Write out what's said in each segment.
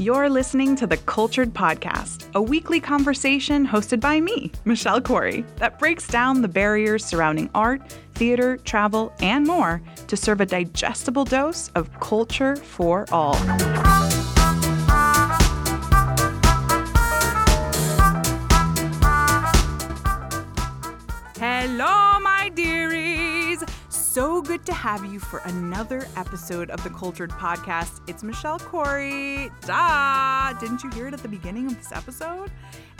You're listening to the Cultured Podcast, a weekly conversation hosted by me, Michelle Corey, that breaks down the barriers surrounding art, theater, travel, and more to serve a digestible dose of culture for all. To have you for another episode of the Cultured Podcast. It's Michelle Corey. Da! Didn't you hear it at the beginning of this episode?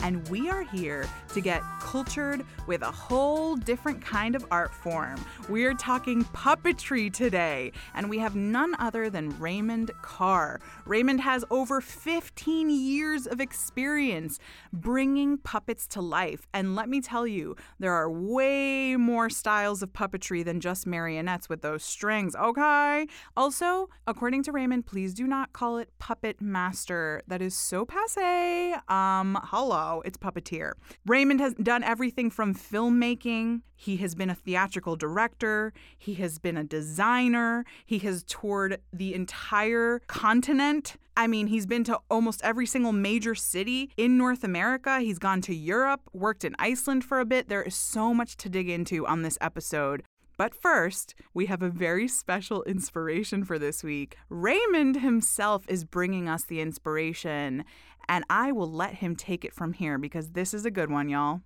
And we are here to get cultured with a whole different kind of art form. We are talking puppetry today, and we have none other than Raymond Carr. Raymond has over 15 years of experience bringing puppets to life. And let me tell you, there are way more styles of puppetry than just marionettes with those strings, okay? Also, according to Raymond, please do not call it puppet master. That is so passe. Um, hello Oh, it's puppeteer. Raymond has done everything from filmmaking, he has been a theatrical director, he has been a designer, he has toured the entire continent. I mean, he's been to almost every single major city in North America. He's gone to Europe, worked in Iceland for a bit. There is so much to dig into on this episode. But first, we have a very special inspiration for this week. Raymond himself is bringing us the inspiration, and I will let him take it from here because this is a good one, y'all.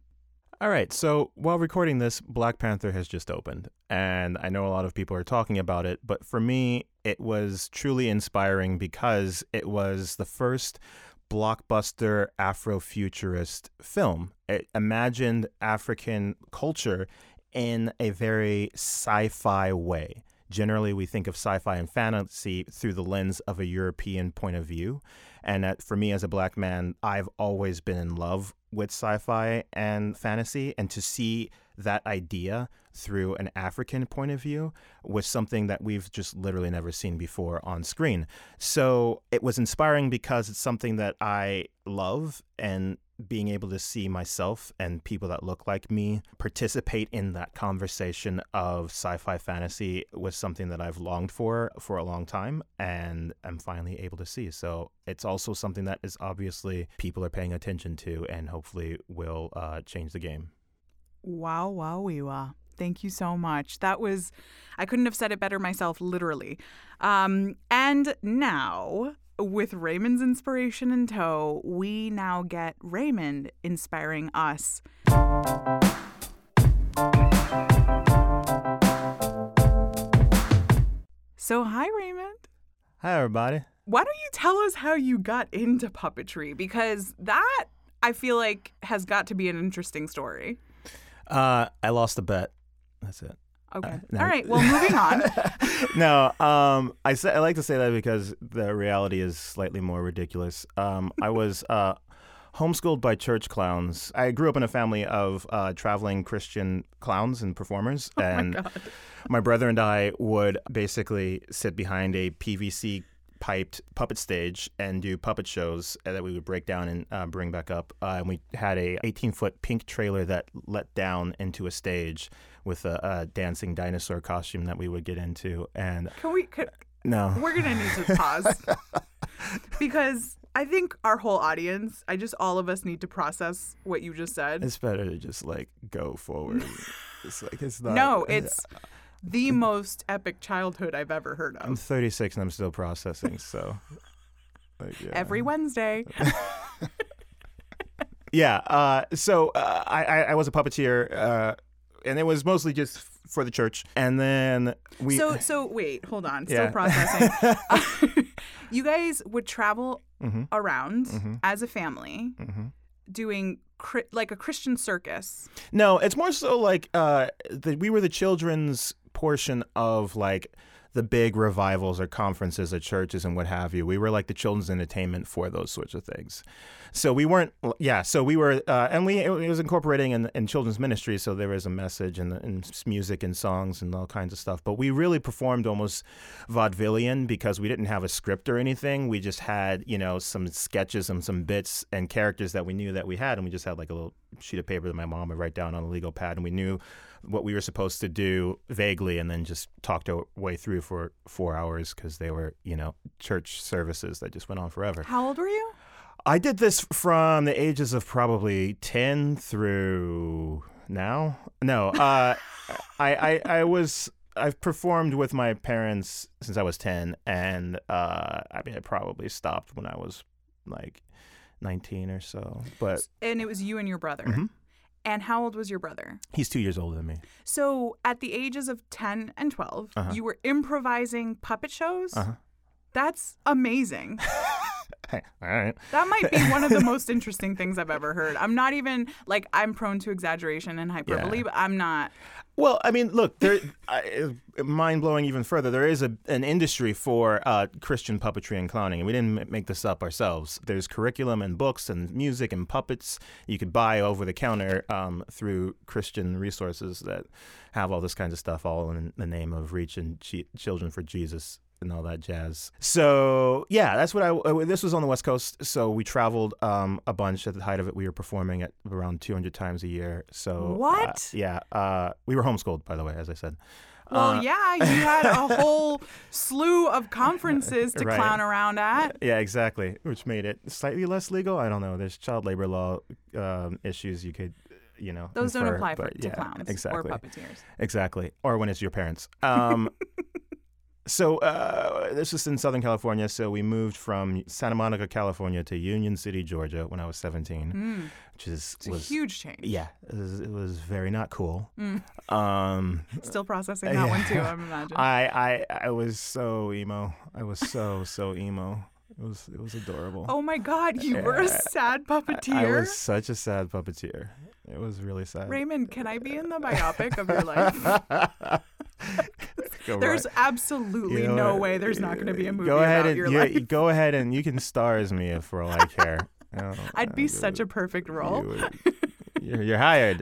All right, so while recording this, Black Panther has just opened, and I know a lot of people are talking about it, but for me, it was truly inspiring because it was the first blockbuster Afrofuturist film. It imagined African culture in a very sci fi way. Generally, we think of sci fi and fantasy through the lens of a European point of view. And that, for me as a black man, I've always been in love with sci fi and fantasy. And to see that idea through an African point of view was something that we've just literally never seen before on screen. So it was inspiring because it's something that I love and being able to see myself and people that look like me participate in that conversation of sci-fi fantasy was something that I've longed for for a long time and I'm finally able to see. So it's also something that is obviously people are paying attention to and hopefully will uh, change the game. Wow, wow, wee, wow. Thank you so much. That was, I couldn't have said it better myself, literally. Um, and now with Raymond's inspiration in tow, we now get Raymond inspiring us. So, hi, Raymond. Hi, everybody. Why don't you tell us how you got into puppetry? Because that, I feel like, has got to be an interesting story. Uh, I lost a bet. That's it. Okay. Uh, no. All right. Well, moving on. no, um, I say I like to say that because the reality is slightly more ridiculous. Um, I was uh, homeschooled by church clowns. I grew up in a family of uh, traveling Christian clowns and performers, oh and my, my brother and I would basically sit behind a PVC piped puppet stage and do puppet shows that we would break down and uh, bring back up. Uh, and we had a 18 foot pink trailer that let down into a stage with a, a, dancing dinosaur costume that we would get into. And can we? Can, no, we're gonna need to pause because I think our whole audience, I just all of us need to process what you just said. It's better to just like go forward. it's like it's not. No, it's the most epic childhood I've ever heard of. I'm 36 and I'm still processing, so. Like, yeah. Every Wednesday. yeah. Uh, so uh, I, I was a puppeteer. Uh, and it was mostly just for the church. And then we. So so wait, hold on, still yeah. processing. you guys would travel mm-hmm. around mm-hmm. as a family, mm-hmm. doing like a Christian circus. No, it's more so like uh, the, we were the children's portion of like the big revivals or conferences at churches and what have you. We were like the children's entertainment for those sorts of things. So we weren't, yeah. So we were, uh, and we it was incorporating in, in children's ministry. So there was a message and, and music and songs and all kinds of stuff. But we really performed almost vaudevillian because we didn't have a script or anything. We just had, you know, some sketches and some bits and characters that we knew that we had, and we just had like a little sheet of paper that my mom would write down on a legal pad, and we knew what we were supposed to do vaguely, and then just talked our way through for four hours because they were, you know, church services that just went on forever. How old were you? I did this from the ages of probably 10 through now. No, uh, I, I, I was, I've performed with my parents since I was 10. And uh, I mean, I probably stopped when I was like 19 or so. But And it was you and your brother. Mhm. And how old was your brother? he's two years older than me. So at the ages of 10 and 12, Uh-huh. you were improvising puppet shows? Uh-huh. That's amazing. All right. That might be one of the most interesting things I've ever heard. I'm not even like I'm prone to exaggeration and hyperbole, Yeah. but I'm not. Well, I mean, look, there, mind blowing even further. There is a, an industry for uh, Christian puppetry and clowning, and we didn't make this up ourselves. There's curriculum and books and music and puppets you could buy over the counter um, through Christian resources that have all this kinds of stuff, all in the name of reaching chi- children for Jesus and all that jazz. So yeah, that's what I. uh, This was on the West Coast, so we traveled um, a bunch. At the height of it, we were performing at around 200 times a year. So uh, What? yeah, uh, we were homeschooled, by the way, as I said. Well, Uh, yeah, you had a whole slew of conferences to Right. clown around at. Yeah, exactly. Which made it slightly less legal. I don't know. There's child labor law um, issues you could, you know. Those don't apply for, yeah, clowns exactly. or puppeteers. Exactly. Or when it's your parents. Um, so uh, this was in Southern California. So we moved from Santa Monica, California, to Union City, Georgia, when I was 17, Mm, which is it's a huge change. yeah, it was, it was very not cool. Mm. Um, Still processing that one too, I'm imagining. I, I I was so emo. I was so so emo. It was it was adorable. oh my God, you were a Yeah. sad I- puppeteer. I was such a sad puppeteer. It was really sad. Raymond, can I be in the biopic of your life? Go There's right. absolutely You know no what? way there's not going to be a movie Go ahead and your you, life. go ahead and you can star as me if for all I care. You I'd be such a perfect role. you you're hired.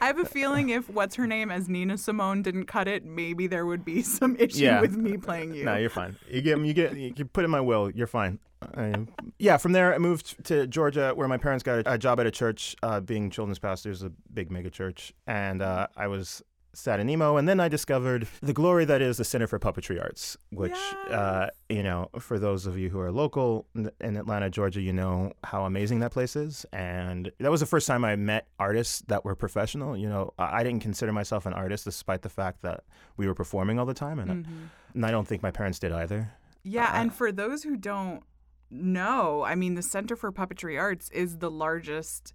I have a feeling if what's her name as Nina Simone didn't cut it, maybe there would be some issue Yeah. with me playing you. No, you're fine. You get you get you put in my will. You're fine. Uh, yeah. From there, I moved to Georgia, where my parents got a, a job at a church, uh, being children's pastors, a big mega church, and uh, I was sad and then I discovered the glory that is the Center for Puppetry Arts, which uh, you know, for those of you who are local in Atlanta, Georgia, you know how amazing that place is. And that was the first time I met artists that were professional. You know, I I didn't consider myself an artist, despite the fact that we were performing all the time, and, I- Mhm. and I don't think my parents did either. Yeah, Uh, and for those who don't know, I mean, the Center for Puppetry Arts is the largest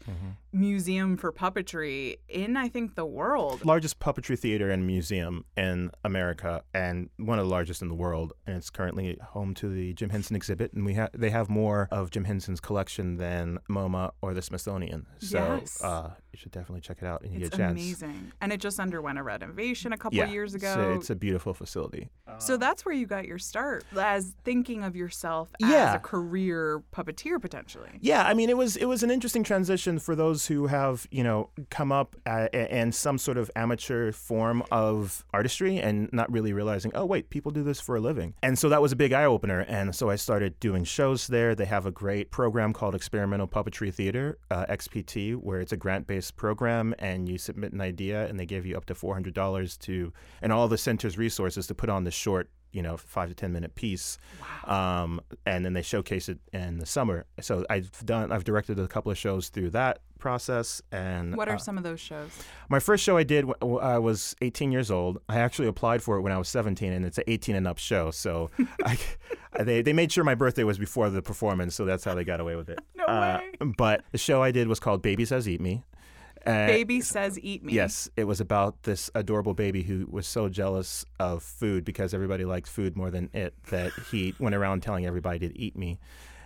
museum for puppetry in, I think, the world. Largest puppetry theater and museum in America, and one of the largest in the world. And it's currently home to the Jim Henson exhibit, and we have they have more of Jim Henson's collection than MoMA or the Smithsonian. So Yes. uh, you should definitely check it out when you It's get a chance. amazing. And it just underwent a renovation a couple Yeah, years ago. a- it's a beautiful facility. So that's where you got your start as thinking of yourself as Yeah. a career puppeteer potentially. Yeah, I mean, it was it was an interesting transition for those who have you know come up uh, in some sort of amateur form of artistry and not really realizing, oh wait, people do this for a living, and so that was a big eye opener. And so I started doing shows there. They have a great program called Experimental Puppetry Theater uh, (XPT), where it's a grant-based program, and you submit an idea, and they give you up to four hundred dollars to and all the center's resources to put on this short you know five to ten minute piece um, and then they showcase it in the summer so i've done i've directed a couple of shows through that process and What are uh, some of those shows? my first show i did w- i was 18 years old i actually applied for it when i was 17 and it's an 18 and up show so I, they, they made sure my birthday was before the performance so that's how they got away with it No Uh, way. but the show i did was called baby says eat me Uh, Baby says eat me. Yes, it was about this adorable baby who was so jealous of food because everybody liked food more than it that he went around telling everybody to eat me.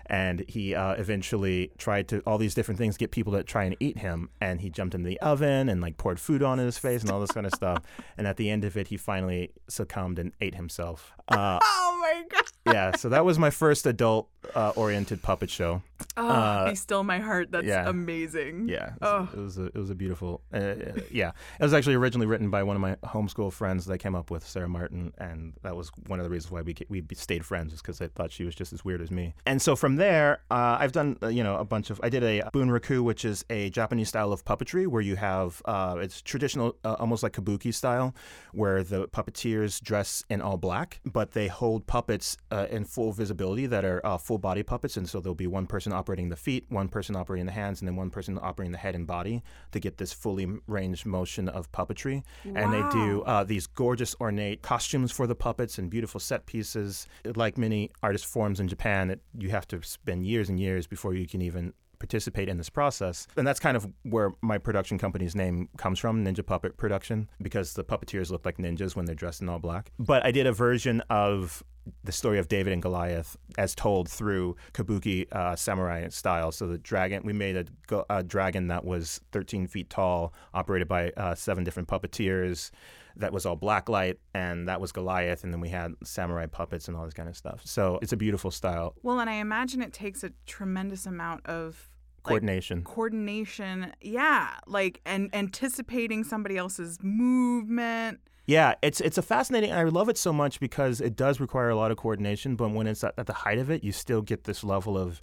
And he uh, eventually tried to all these different things get people to try and eat him. And he jumped into the oven and like poured food on his face and all this kind of stuff. And at the end of it, he finally succumbed and ate himself. Uh, Oh my god. yeah, so that was my first adult uh, oriented puppet show. Oh, Uh, be still my heart. That's yeah. amazing. Yeah, it Oh. was, it was a it was a beautiful. Uh, yeah, it was actually originally written by one of my homeschool friends that I came up with, Sarah Martin, and that was one of the reasons why we we stayed friends, is because I thought she was just as weird as me. And so from there, uh, I've done uh, you know a bunch of. I did a bunraku, which is a Japanese style of puppetry where you have uh, it's traditional, uh, almost like kabuki style, where the puppeteers dress in all black, but they hold puppets uh, in full visibility that are uh, full body puppets, and so there'll be one person operating the feet, one person operating the hands, and then one person operating the head and body to get this fully range motion of puppetry. And they do uh, these gorgeous, ornate costumes for the puppets and beautiful set pieces. Like many artist forms in Japan, it, you have to spend years and years before you can even participate in this process. And that's kind of where my production company's name comes from, Ninja Puppet Production, because the puppeteers look like ninjas when they're dressed in all black. But I did a version of the story of David and Goliath as told through kabuki uh, samurai style. So the dragon, we made a, a dragon that was 13 feet tall, operated by uh, seven different puppeteers. That was all black light, and that was Goliath. And then we had samurai puppets and all this kind of stuff. So it's a beautiful style. Well, and I imagine it takes a tremendous amount of like, Coordination. coordination. Yeah, like and anticipating somebody else's movement. Yeah, it's it's a fascinating. I love it so much because it does require a lot of coordination, but when it's at, the height of it, you still get this level of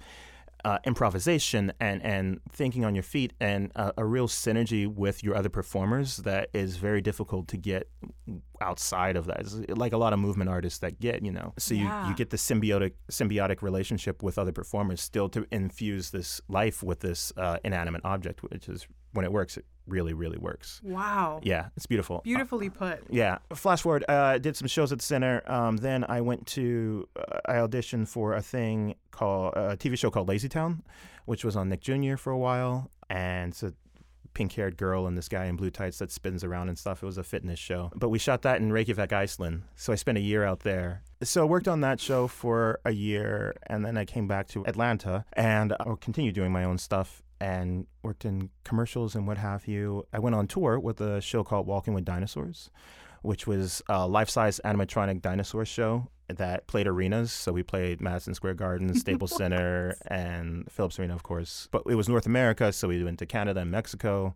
uh, improvisation and and thinking on your feet and a, a real synergy with your other performers that is very difficult to get outside of that. It's like a lot of movement artists that get, you know. So you, Yeah. you get the symbiotic symbiotic relationship with other performers still to infuse this life with this uh, inanimate object, which is when it works, it really really works. Wow. Yeah, it's beautiful. Beautifully put. Yeah. Flash forward. Uh, did some shows at the center. Um, then I went to. Uh, I auditioned for a thing called a TV show called LazyTown, which was on Nick Jr. for a while, and it's a pink-haired girl and this guy in blue tights that spins around and stuff. It was a fitness show, but we shot that in Reykjavik, Iceland. So I spent a year out there. So I worked on that show for a year, and then I came back to Atlanta and I continued doing my own stuff and worked in commercials and what have you. I went on tour with a show called Walking with Dinosaurs, which was a life-size animatronic dinosaur show that played arenas. So we played Madison Square Garden, Staples Center, and Phillips Arena, of course. But it was North America, so we went to Canada and Mexico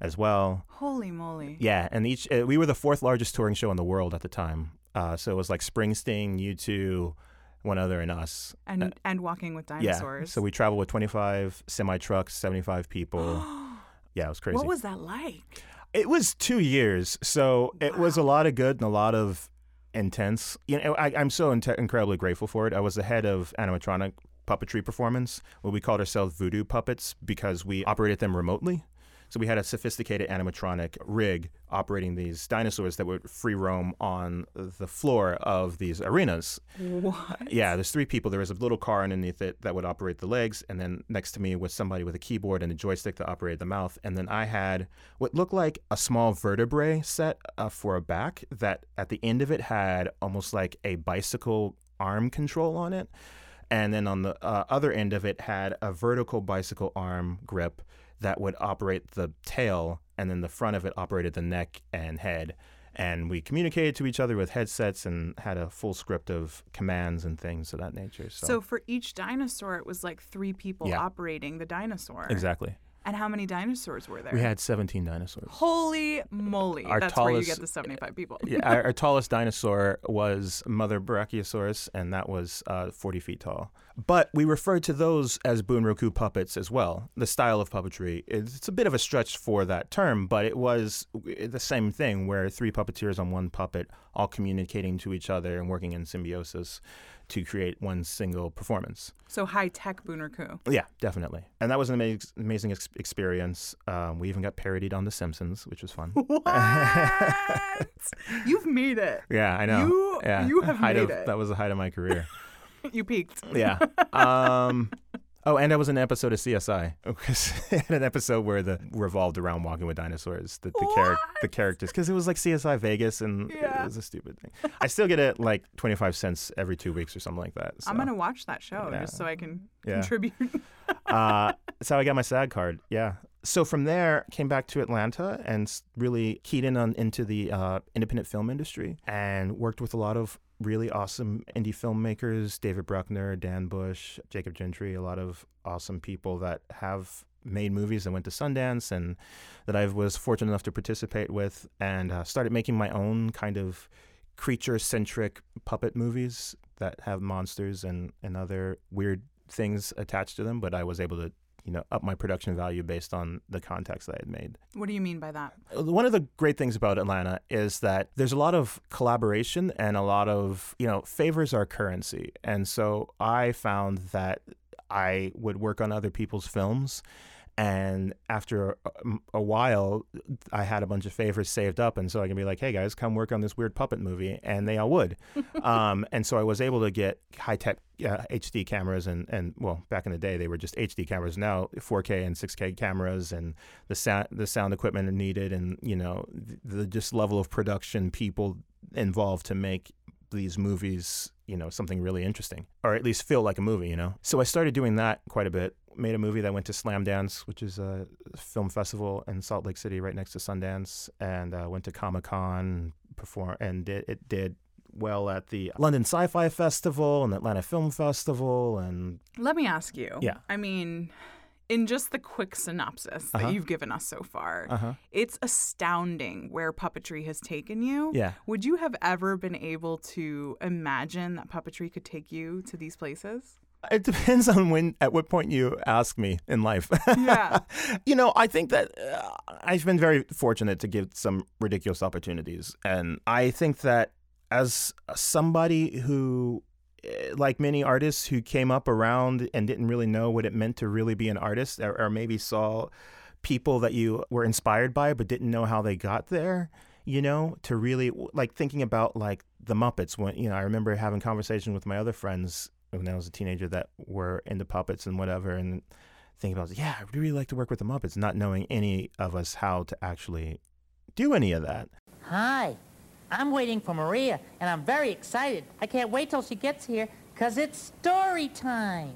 as well. Holy moly. Yeah, and each uh, we were the fourth largest touring show in the world at the time. Uh, so it was like Springsteen, U2, one other, and us. And and walking with dinosaurs. Yeah. So we traveled with 25 semi trucks, 75 people. yeah, it was crazy. what was that like? It was two years, so it was a lot of good and a lot of intense. You know, I, I'm so inte- incredibly grateful for it. I was the head of animatronic puppetry performance, where we called ourselves Voodoo Puppets because we operated them remotely. So we had a sophisticated animatronic rig operating these dinosaurs that would free roam on the floor of these arenas. What? Yeah, there's three people. There was a little car underneath it that would operate the legs, and then next to me was somebody with a keyboard and a joystick that operated the mouth. And then I had what looked like a small vertebrae set uh, for a back that at the end of it had almost like a bicycle arm control on it. And then on the uh, other end of it had a vertical bicycle arm grip that would operate the tail, and then the front of it operated the neck and head and we communicated to each other with headsets and had a full script of commands and things of that nature. So, So for each dinosaur, it was like three people Yeah. operating the dinosaur. exactly, And how many dinosaurs were there? we had 17 dinosaurs. Holy moly! Our That's where you tallest- get the seventy-five people. yeah, our, our tallest dinosaur was Mother Brachiosaurus, and that was uh, 40 feet tall. But we referred to those as Bunraku puppets as well. The style of puppetry, it's, it's a bit of a stretch for that term, but it was the same thing where three puppeteers on one puppet all communicating to each other and working in symbiosis to create one single performance. So high tech Bunraku. Yeah, definitely. And that was an amazing, amazing ex- experience. Um, we even got parodied on The Simpsons, which was fun. What? You've made it. Yeah, I know. You- yeah. you have height made of, it. That was the height of my career. You peaked. yeah. Um, oh, and I was in an episode of CSI. Because an episode where the revolved around walking with dinosaurs. The the, charac- the characters, because it was like CSI Vegas, and Yeah. it was a stupid thing. I still get it like twenty five cents every two weeks or something like that. I'm gonna watch that show Yeah. just so I can Yeah. contribute. uh, that's how I got my SAG card. Yeah. So from there, came back to Atlanta and really keyed in on into the uh, independent film industry and worked with a lot of really awesome indie filmmakers David Bruckner, Dan Bush, Jacob Gentry, a lot of awesome people that have made movies and went to Sundance and that I was fortunate enough to participate with and uh, started making my own kind of creature centric puppet movies that have monsters and, and other weird things attached to them, but I was able to you know up my production value based on the contacts that I had made. What do you mean by that? Uh, one of the great things about Atlanta is that there's a lot of collaboration and a lot of you know favors are currency, and so I found that I would work on other people's films and after a, a, while, I had a bunch of favors saved up, and so I can be like, "Hey guys, come work on this weird puppet movie," and they all would. um, and so I was able to get high tech uh, HD cameras, and and well, back in the day they were just HD cameras. Now 4K and 6K cameras, and the sound the sound equipment needed, and you know the, the just level of production people involved to make these movies, you know, something really interesting, or at least feel like a movie, you know. So I started doing that quite a bit made a movie that went to Slamdance, which is a film festival in Salt Lake City, right next to Sundance, and uh, went to Comic Con, perform, and it, it did well at the London Sci-Fi Festival and Atlanta Film Festival, and let me ask you. Yeah, I mean, in just the quick synopsis that uh-huh. you've given us so far, uh-huh. it's astounding where puppetry has taken you. Yeah. Would you have ever been able to imagine that puppetry could take you to these places? It depends on when, at what point you ask me in life. Yeah. you know, I think that uh, I've been very fortunate to get some ridiculous opportunities. And I think that as somebody who, Eh, like many artists who came up around and didn't really know what it meant to really be an artist, or, or maybe saw people that you were inspired by but didn't know how they got there, you know, to really, like thinking about like the Muppets when you know I remember having conversation with my other friends when I was a teenager that were into puppets and whatever, and thinking about, yeah, I'd really like to work with the Muppets, not knowing any of us how to actually do any of that. Hi, I'm waiting for Maria, and I'm very excited. I can't wait till she gets here, because it's story time.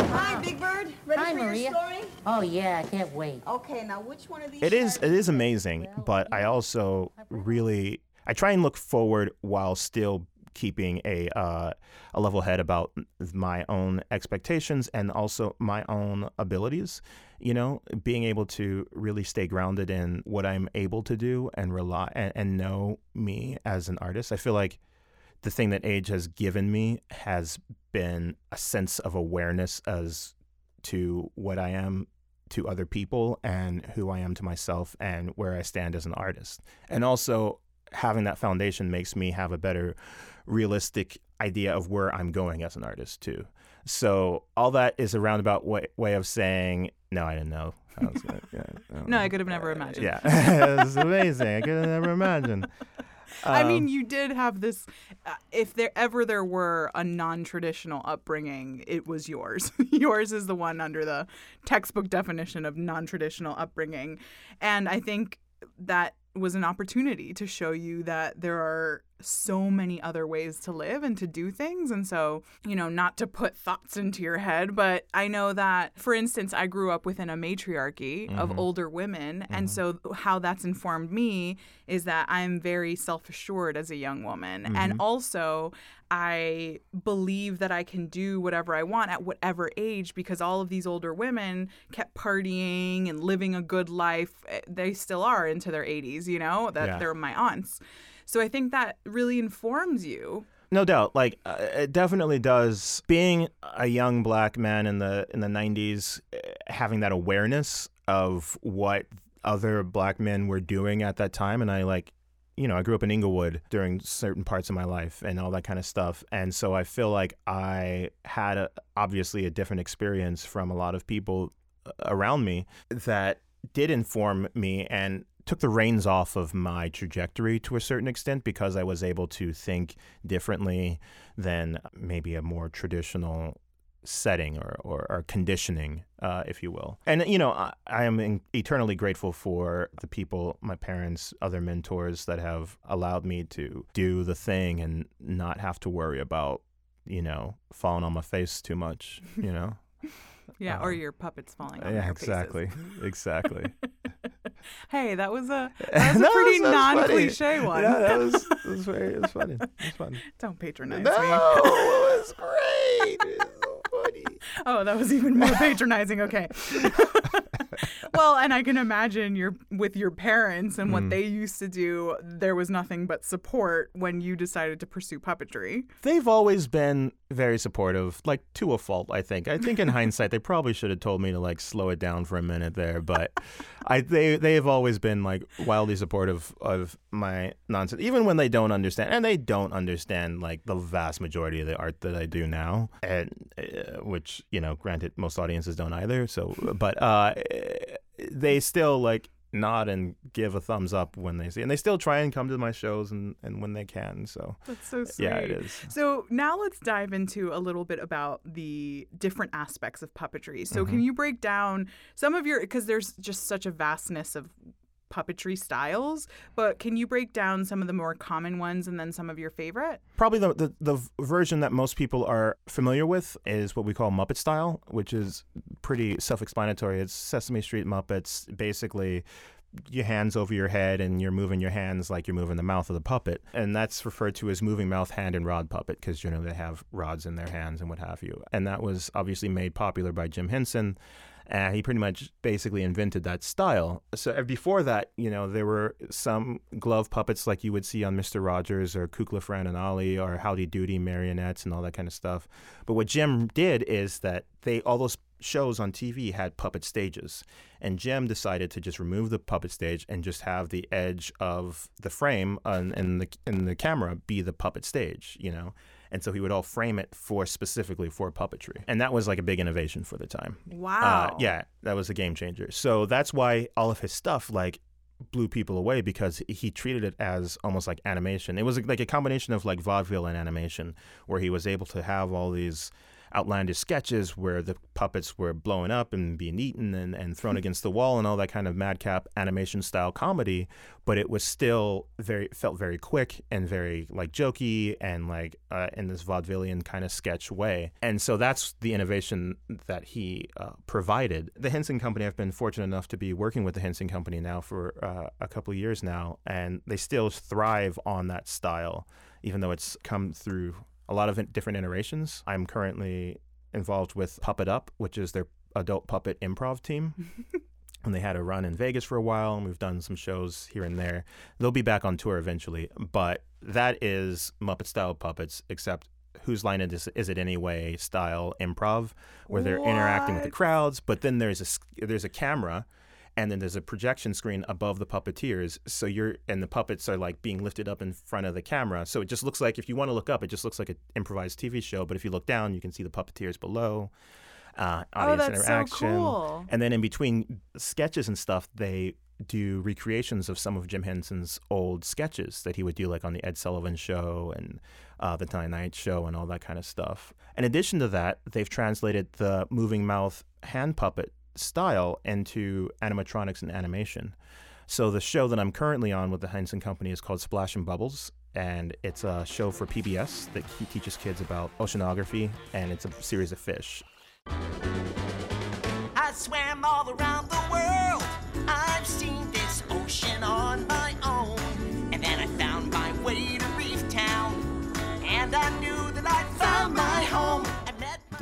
Hi, Big Bird. Ready Hi, for Maria. your story? Oh, yeah, I can't wait. Okay, now which one of these? It is. It is amazing, but I also really I try and look forward while still keeping a uh, a level head about my own expectations and also my own abilities. You know, being able to really stay grounded in what I'm able to do and rely and, and know me as an artist. I feel like the thing that age has given me has been a sense of awareness as to what I am to other people and who I am to myself and where I stand as an artist. And also having that foundation makes me have a better realistic idea of where I'm going as an artist too. So all that is a roundabout way, way of saying no, I didn't know. I gonna, yeah, no, I could have never imagined. Yeah, it's amazing. I could have never imagined. Um, I mean, you did have this. Uh, if there ever there were a non-traditional upbringing, it was yours. yours is the one under the textbook definition of non-traditional upbringing, and I think that was an opportunity to show you that there are so many other ways to live and to do things. And so, you know, not to put thoughts into your head, but I know that, for instance, I grew up within a matriarchy mm-hmm. of older women. Mm-hmm. And so, how that's informed me is that I'm very self assured as a young woman. Mm-hmm. And also, I believe that I can do whatever I want at whatever age because all of these older women kept partying and living a good life. Eh, they still are into their 80s, you know, that yeah. they're my aunts. So I think that really informs you. No doubt, like uh, it definitely does. Being a young black man in the in the '90s, uh, having that awareness of what other black men were doing at that time, and I like, you know, I grew up in Inglewood during certain parts of my life and all that kind of stuff, and so I feel like I had a, obviously a different experience from a lot of people uh, around me that did inform me and took the reins off of my trajectory to a certain extent because I was able to think differently than maybe a more traditional setting or, or, or conditioning, uh, if you will. And, you know, I, I am in, eternally grateful for the people, my parents, other mentors that have allowed me to do the thing and not have to worry about, you know, falling on my face too much, you know? yeah, um, or your puppets falling on Yeah, exactly. exactly. Hey, that was a that was a No, pretty funny. non-cliche one. Yeah, that was, that was very it was funny. It was fun. Don't patronize No, me. it was great. It was so funny. Oh, that was even more patronizing. Okay. well, and I can imagine you're with your parents and Mm. what they used to do. There was nothing but support when you decided to pursue puppetry. They've always been very supportive, like to a fault, I think. I think in hindsight they probably should have told me to like slow it down for a minute there, but I they they have always been like wildly supportive of my nonsense even when they don't understand and they don't understand like the vast majority of the art that I do now and uh, which, you know, granted most audiences don't either, so but uh they still like nod and give a thumbs up when they see and they still try and come to my shows and, and when they can so That's so sweet. yeah it is So now let's dive into a little bit about the different aspects of puppetry. So Mm-hmm. can you break down some of your because there's just such a vastness of puppetry styles, but can you break down some of the more common ones and then some of your favorite? Probably the, the, the version that most people are familiar with is what we call Muppet style, which is pretty self explanatory. It's Sesame Street Muppets, basically your hands over your head and you're moving your hands like you're moving the mouth of the puppet. And that's referred to as moving mouth, hand, and rod puppet because, you know, they have rods in their hands and what have you. And that was obviously made popular by Jim Henson. And he pretty much basically invented that style. So uh, before that, you know, there were some glove puppets like you would see on Mr. Rogers or Kukla, Fran and Ollie or Howdy Doody marionettes and all that kind of stuff. But what Jim did is that they all those shows on TV had puppet stages, and Jim decided to just remove the puppet stage and just have the edge of the frame and, the in the camera be the puppet stage, you know. And so he would all frame it for specifically for puppetry, and that was like a big innovation for the time. Wow. Uh, yeah, that was a game changer. So that's why all of his stuff like blew people away because he treated it as almost like animation. It was like a combination of like vaudeville and animation, where he was able to have all these outlandish sketches where the puppets were blowing up and being eaten and, and thrown against the wall and all that kind of madcap animation style comedy but it was still very felt very quick and very like jokey and like uh, in this vaudevillian kind of sketch way. And so that's the innovation that he uh, provided. The henson company i've been fortunate enough to be working with the henson company now for uh, a couple of years now and they still thrive on that style even though it's come through a lot of different iterations. I'm currently involved with Puppet Up, which is their adult puppet improv team. and they had a run in Vegas for a while, and we've done some shows here and there. They'll be back on tour eventually, but that is Muppet style puppets, except whose line is, is it anyway style improv, where they're interacting with the crowds. But then there's a there's a camera and then there's a projection screen above the puppeteers. So you're and the puppets are like being lifted up in front of the camera. So it just looks like if you want to look up it just looks like an improvised tv show but if you look down you can see the puppeteers below uh, Oh, audience so interaction. cool. and then in between sketches and stuff they do recreations of some of jim henson's old sketches that he would do like on the ed sullivan show and uh, the tonight show and all that kind of stuff. In addition to that they've translated the moving mouth hand puppet style into animatronics and animation. So the show that I'm currently on with the Henson Company is called Splash and Bubbles, and it's a show for PBS that he teaches kids about oceanography, and it's a series of fish. I swam all around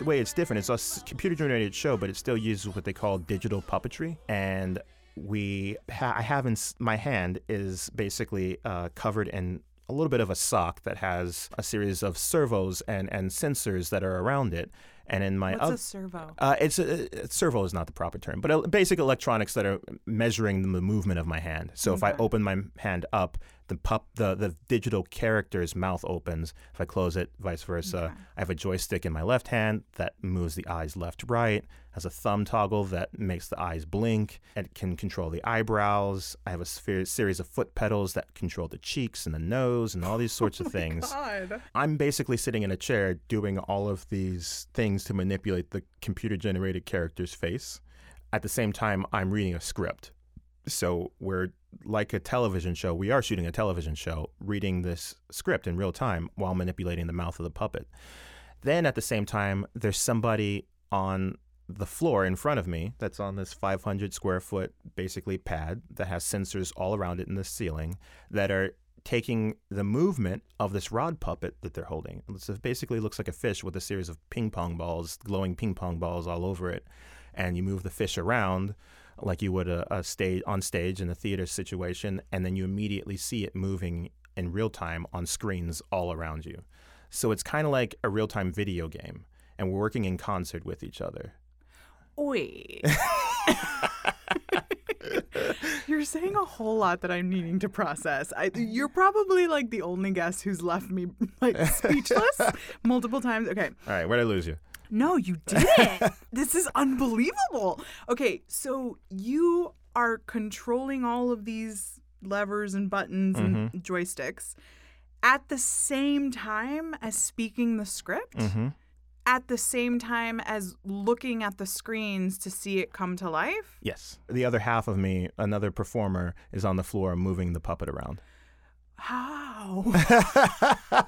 way it's different, it's a computer-generated show, but it still uses what they call digital puppetry, and we ha- I have in s- my hand is basically uh, covered in a little bit of a sock that has a series of servos and, and sensors that are around it. And in my What's oth- a servo? Uh, it's a, a servo is not the proper term, but uh, basic electronics that are measuring the movement of my hand. So if I open my hand up, the pup, the the digital character's mouth opens. If I close it, vice versa. Okay. I have a joystick in my left hand that moves the eyes left right. Has a thumb toggle that makes the eyes blink. It can control the eyebrows. I have a sphere, series of foot pedals that control the cheeks and the nose and all these sorts of oh things. God. I'm basically sitting in a chair doing all of these things to manipulate the computer generated character's face. At the same time, I'm reading a script. So we're like a television show. We are shooting a television show, reading this script in real time while manipulating the mouth of the puppet. Then at the same time, there's somebody on the floor in front of me that's on this 500 square foot basically pad that has sensors all around it in the ceiling that are taking the movement of this rod puppet that they're holding. So it basically looks like a fish with a series of ping pong balls, glowing ping pong balls all over it. And you move the fish around like you would a, a stage on stage in a theater situation, and then you immediately see it moving in real time on screens all around you. So it's kind of like a real time video game, and we're working in concert with each other. Wait. You're saying a whole lot that I'm needing to process. I, you're probably like the only guest who's left me like speechless multiple times. Okay. All right, where'd I lose you? No, you didn't. this is unbelievable. Okay, so you are controlling all of these levers and buttons and joysticks at the same time as speaking the script, Mm-hmm. at the same time as looking at the screens to see it come to life. Yes. The other half of me, another performer, is on the floor moving the puppet around. How?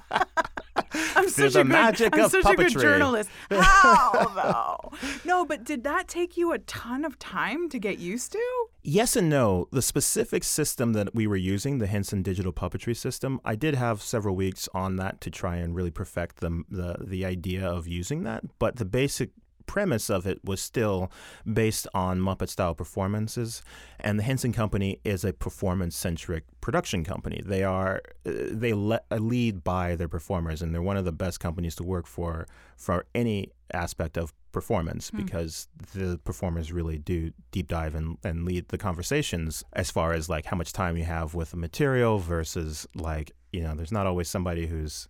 I'm such a good, I'm such a good journalist. How though? No, but did that take you a ton of time to get used to? Yes and no. The specific system that we were using, the Henson Digital Puppetry System, I did have several weeks on that to try and really perfect the the, the idea of using that. But the basic premise of it was still based on Muppet style performances, and the Henson Company is a performance centric production company. They are uh, they le- uh, lead by their performers, and they're one of the best companies to work for for any aspect of performance because the performers really do deep dive and, and lead the conversations as far as like how much time you have with the material versus like you know there's not always somebody who's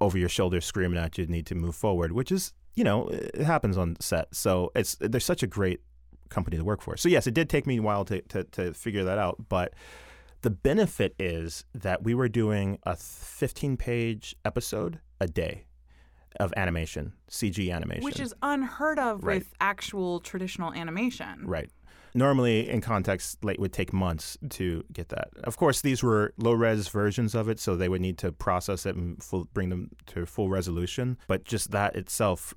over your shoulder screaming at you need to move forward which is you know it happens on set so it's they're such a great company to work for so yes it did take me a while to, to, to figure that out but the benefit is that we were doing a 15 page episode a day of animation cg animation Which is unheard of Right. with actual traditional animation. Right. Normally, in context, like, it would take months to get that. Of course, these were low res versions of it, so they would need to process it and full, bring them to full resolution. But just that itself,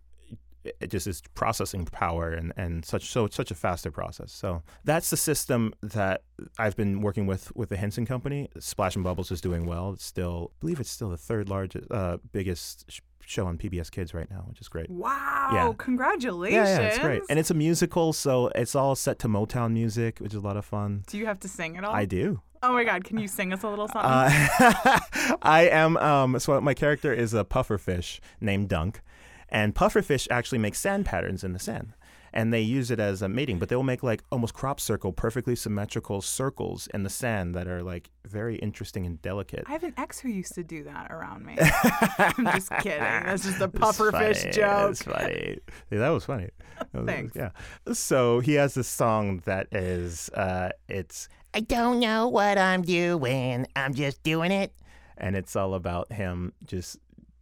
it just is processing power and, and such so it's such a faster process. So that's the system that I've been working with with the Henson Company. Splash and Bubbles is doing well. It's still, I believe, it's still the third largest, uh, biggest sh- show on PBS Kids right now, which is great. Wow! Yeah. Congratulations! Yeah, yeah, it's great. And it's a musical, so it's all set to Motown music, which is a lot of fun. Do you have to sing at all? I do. Oh my God! Can you sing us a little something? Uh, I am, um, so my character is a pufferfish named Dunk, and pufferfish actually make sand patterns in the sand. And they use it as a mating, but they will make like almost crop circle, perfectly symmetrical circles in the sand that are like very interesting and delicate. I have an ex who used to do that around me. I'm just kidding. That's just a pufferfish joke. It's funny. Yeah, that was funny. That was- Thanks. Yeah. So he has this song that is, uh, it's, I don't know what I'm doing. I'm just doing it. and it's all about him just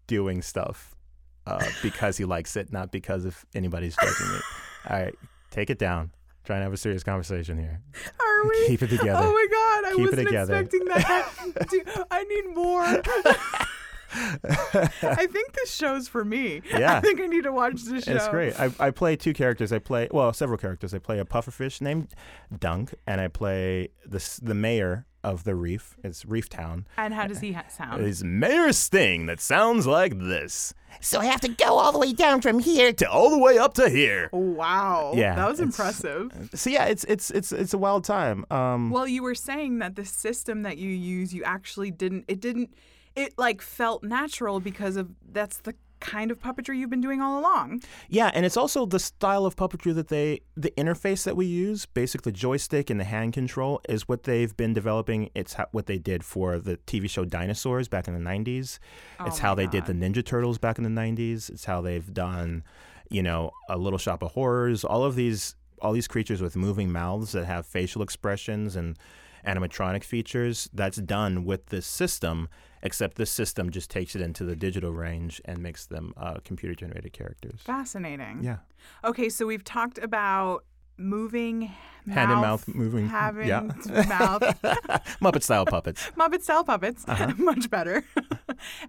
doing stuff uh, because he likes it, not because if anybody's judging it. All right, take it down. Trying to have a serious conversation here. Are we? Keep it together. Oh my God! I Keep wasn't expecting that. Dude, I need more. I think this show's for me. Yeah. I think I need to watch this show. It's great. I, I play two characters. I play well several characters. I play a pufferfish named Dunk, and I play the the mayor of the reef. It's Reef Town. And how does he ha- sound? It's Mayor Sting that sounds like this So I have to go all the way down from here to to all the way up to here. Wow. Yeah, That was impressive. So yeah, it's it's it's it's a wild time. Um, Well, you were saying that the system that you use, you actually didn't. It didn't. It like felt natural because of that's the kind of puppetry you've been doing all along. Yeah, and it's also the style of puppetry that they, the interface that we use, basically the joystick and the hand control, is what they've been developing. It's how, what they did for the TV show Dinosaurs back in the 90s. it's Oh how my they did the Ninja Turtles back in the 90s. It's how they've done, you know, A Little Shop of Horrors, all of these all these creatures with moving mouths that have facial expressions and animatronic features. That's done with this system, except this system just takes it into the digital range and makes them uh, computer generated characters. Fascinating. Yeah. Okay, so we've talked about moving Hand and mouth moving, having yeah. mouth Muppet style puppets. Muppet style puppets, Uh-huh. much better.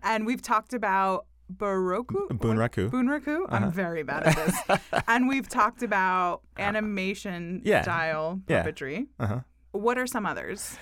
and we've talked about Baroku? Bunraku. Bunraku? I'm very bad at this. and we've talked about animation Yeah. style Yeah. puppetry. Uh-huh. What are some others?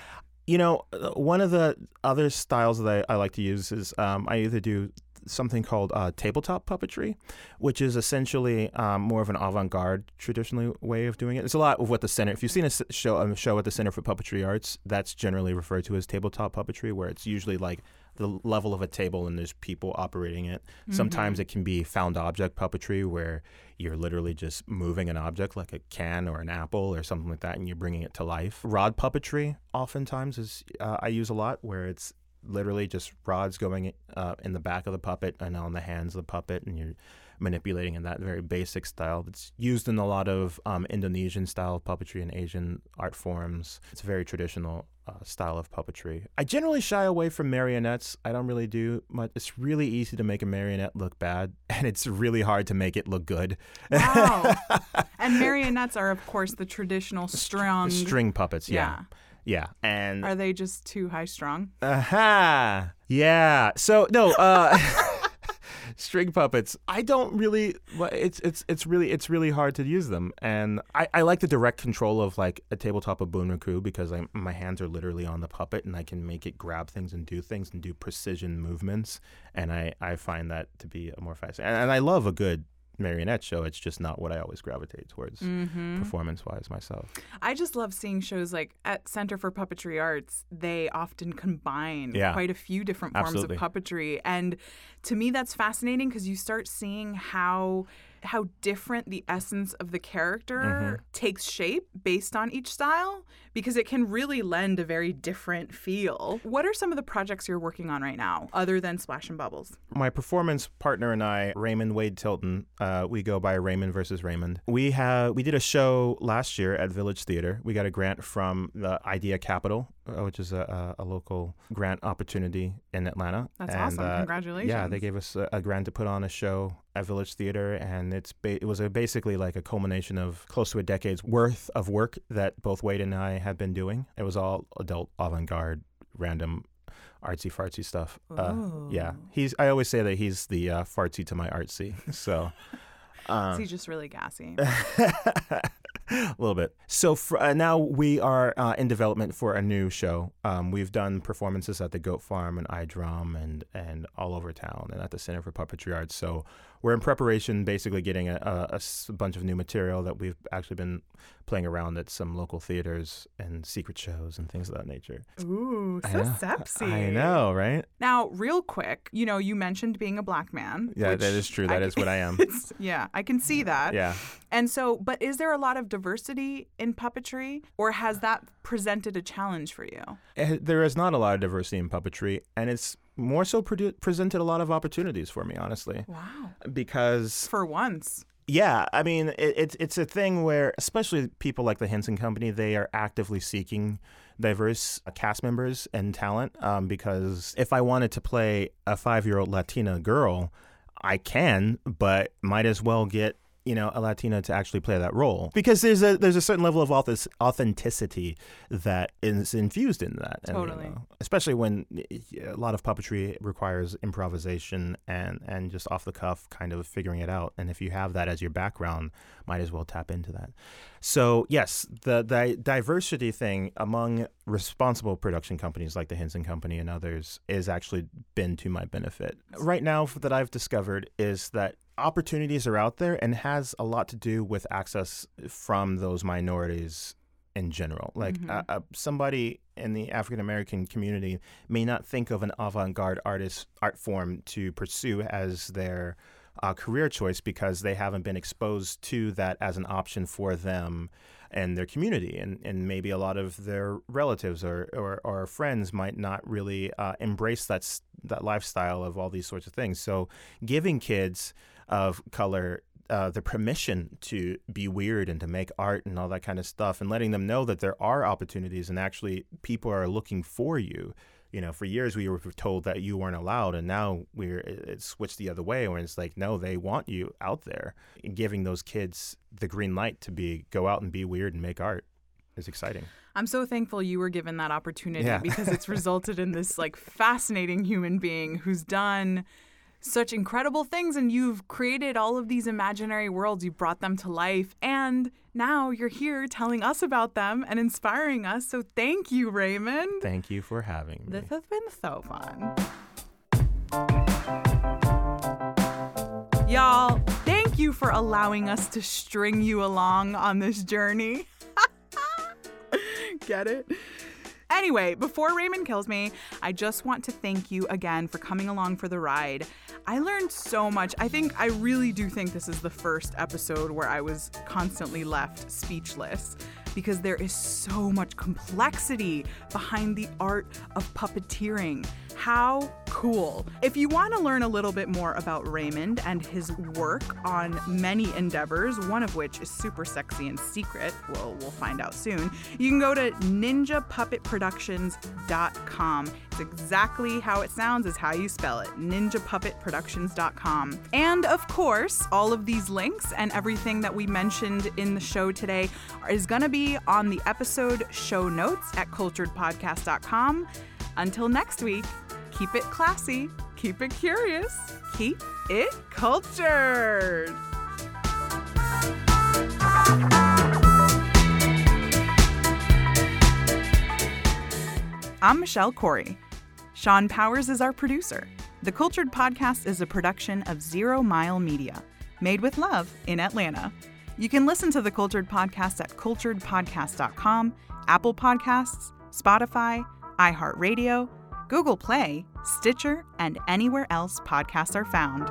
You know, uh, one of the other styles that I, I like to use is um, I either do something called uh, tabletop puppetry, which is essentially um, more of an avant-garde traditionally way of doing it. It's a lot of what the center. If you've seen a show, a show at the Center for Puppetry Arts, that's generally referred to as tabletop puppetry, where it's usually like the level of a table and there's people operating it. Sometimes it can be found object puppetry, where you're literally just moving an object like a can or an apple or something like that, and you're bringing it to life. Rod puppetry, oftentimes, is uh, I use a lot, where it's literally just rods going uh, in the back of the puppet and on the hands of the puppet, and you're manipulating in that very basic style that's used in a lot of um, Indonesian style puppetry and Asian art forms. It's a very traditional uh, style of puppetry. I generally shy away from marionettes. I don't really do much. It's really easy to make a marionette look bad, and it's really hard to make it look good. Wow. and marionettes are, of course, the traditional strung. String puppets, yeah. Yeah. And Are they just too high strung? Aha. Yeah. So no, uh string puppets. I don't really it's it's it's really it's really hard to use them. And I, I like the direct control of like a tabletop of Bunraku because I my hands are literally on the puppet and I can make it grab things and do things and do precision movements. And I, I find that to be a more fascinating. And, and I love a good marionette show. It's just not what I always gravitate towards Mm-hmm. performance wise myself. I just love seeing shows like at Center for Puppetry Arts, they often combine Yeah. quite a few different forms Absolutely. of puppetry. And to me that's fascinating because you start seeing how how different the essence of the character Mm-hmm. takes shape based on each style because it can really lend a very different feel. What are some of the projects you're working on right now other than Splash and Bubbles? my performance partner and I, Raymond Wade Tilton, uh, we go by Raymond versus Raymond. We have we did a show last year at Village Theater. We got a grant from the Idea Capital, which is a, a, a local grant opportunity in Atlanta. That's And, awesome. uh, Congratulations. Yeah, they gave us a, a grant to put on a show at Village Theater, and it's ba- it was a, basically like a culmination of close to a decade's worth of work that both Wade and I have been doing. It was all adult avant-garde, random artsy fartsy stuff. Uh, yeah, he's. I always say that he's the uh, fartsy to my artsy. So. Um, Is he just really gassy? a little bit. So for, uh, now we are uh, in development for a new show. Um, we've done performances at the Goat Farm and Eyedrum and and all over town and at the Center for Puppetry Arts. So we're in preparation, basically getting a bunch of new material that we've actually been playing around at some local theaters and secret shows and things of that nature. Ooh, so know. sepsy. I know, right? Now, real quick, you know, you mentioned being a black man. Yeah, that is true. That I- is what I am. Yeah, I can see that. Yeah. And so, but is there a lot of diversity in puppetry, or has that presented a challenge for you? Eh, There is not a lot of diversity in puppetry, and it's more so produ- presented a lot of opportunities for me, honestly. Wow. Because For once. yeah, I mean, it, it's it's a thing where, especially people like the Henson Company, they are actively seeking diverse uh, cast members and talent. Um, because if I wanted to play a five-year-old Latina girl, I can, but might as well get you know a Latina to actually play that role because there's a there's a certain level of authenticity that is infused in that. And, you Totally. know, especially when a lot of puppetry requires improvisation and and just off the cuff kind of figuring it out. And if you have that as your background, might as well tap into that. So yes, the the diversity thing among responsible production companies like the Henson Company and others is actually been to my benefit. Right now, that I've discovered is that opportunities are out there and has a lot to do with access from those minorities in general. Like uh, uh, somebody in the African American community may not think of an avant-garde artist art form to pursue as their uh, career choice because they haven't been exposed to that as an option for them and their community. And, and maybe a lot of their relatives or, or, or friends might not really uh, embrace that, that lifestyle of all these sorts of things. So giving kids of color uh, the permission to be weird and to make art and all that kind of stuff and letting them know that there are opportunities and actually people are looking for you you know for years we were told that you weren't allowed and now we're it- it's switched the other way where it's like no they want you out there and giving those kids the green light to be go out and be weird and make art is exciting I'm so thankful you were given that opportunity Yeah. because it's resulted in this like fascinating human being who's done such incredible things and you've created all of these imaginary worlds. You've brought them to life. And now you're here telling us about them and inspiring us. So thank you, Raymond. Thank you for having me. This has been so fun. Y'all, thank you for allowing us to string you along on this journey. Get it? Anyway, before Raymond kills me, I just want to thank you again for coming along for the ride. I learned so much. I think I really do think this is the first episode where I was constantly left speechless because there is so much complexity behind the art of puppeteering. How cool. If you want to learn a little bit more about Raymond and his work on many endeavors, one of which is super sexy and secret, well, we'll find out soon, you can go to ninjapuppetproductions.com. It's exactly how it sounds, is how you spell it ninjapuppetproductions.com. And of course, all of these links and everything that we mentioned in the show today is going to be on the episode show notes at culturedpodcast.com. Until next week, keep it classy, keep it curious, keep it cultured. I'm Michelle Corey. Sean Powers is our producer. The Cultured Podcast is a production of Zero Mile Media, made with love in Atlanta. You can listen to the Cultured Podcast at culturedpodcast.com, Apple Podcasts, Spotify, iHeartRadio, Google Play, Stitcher, and anywhere else podcasts are found.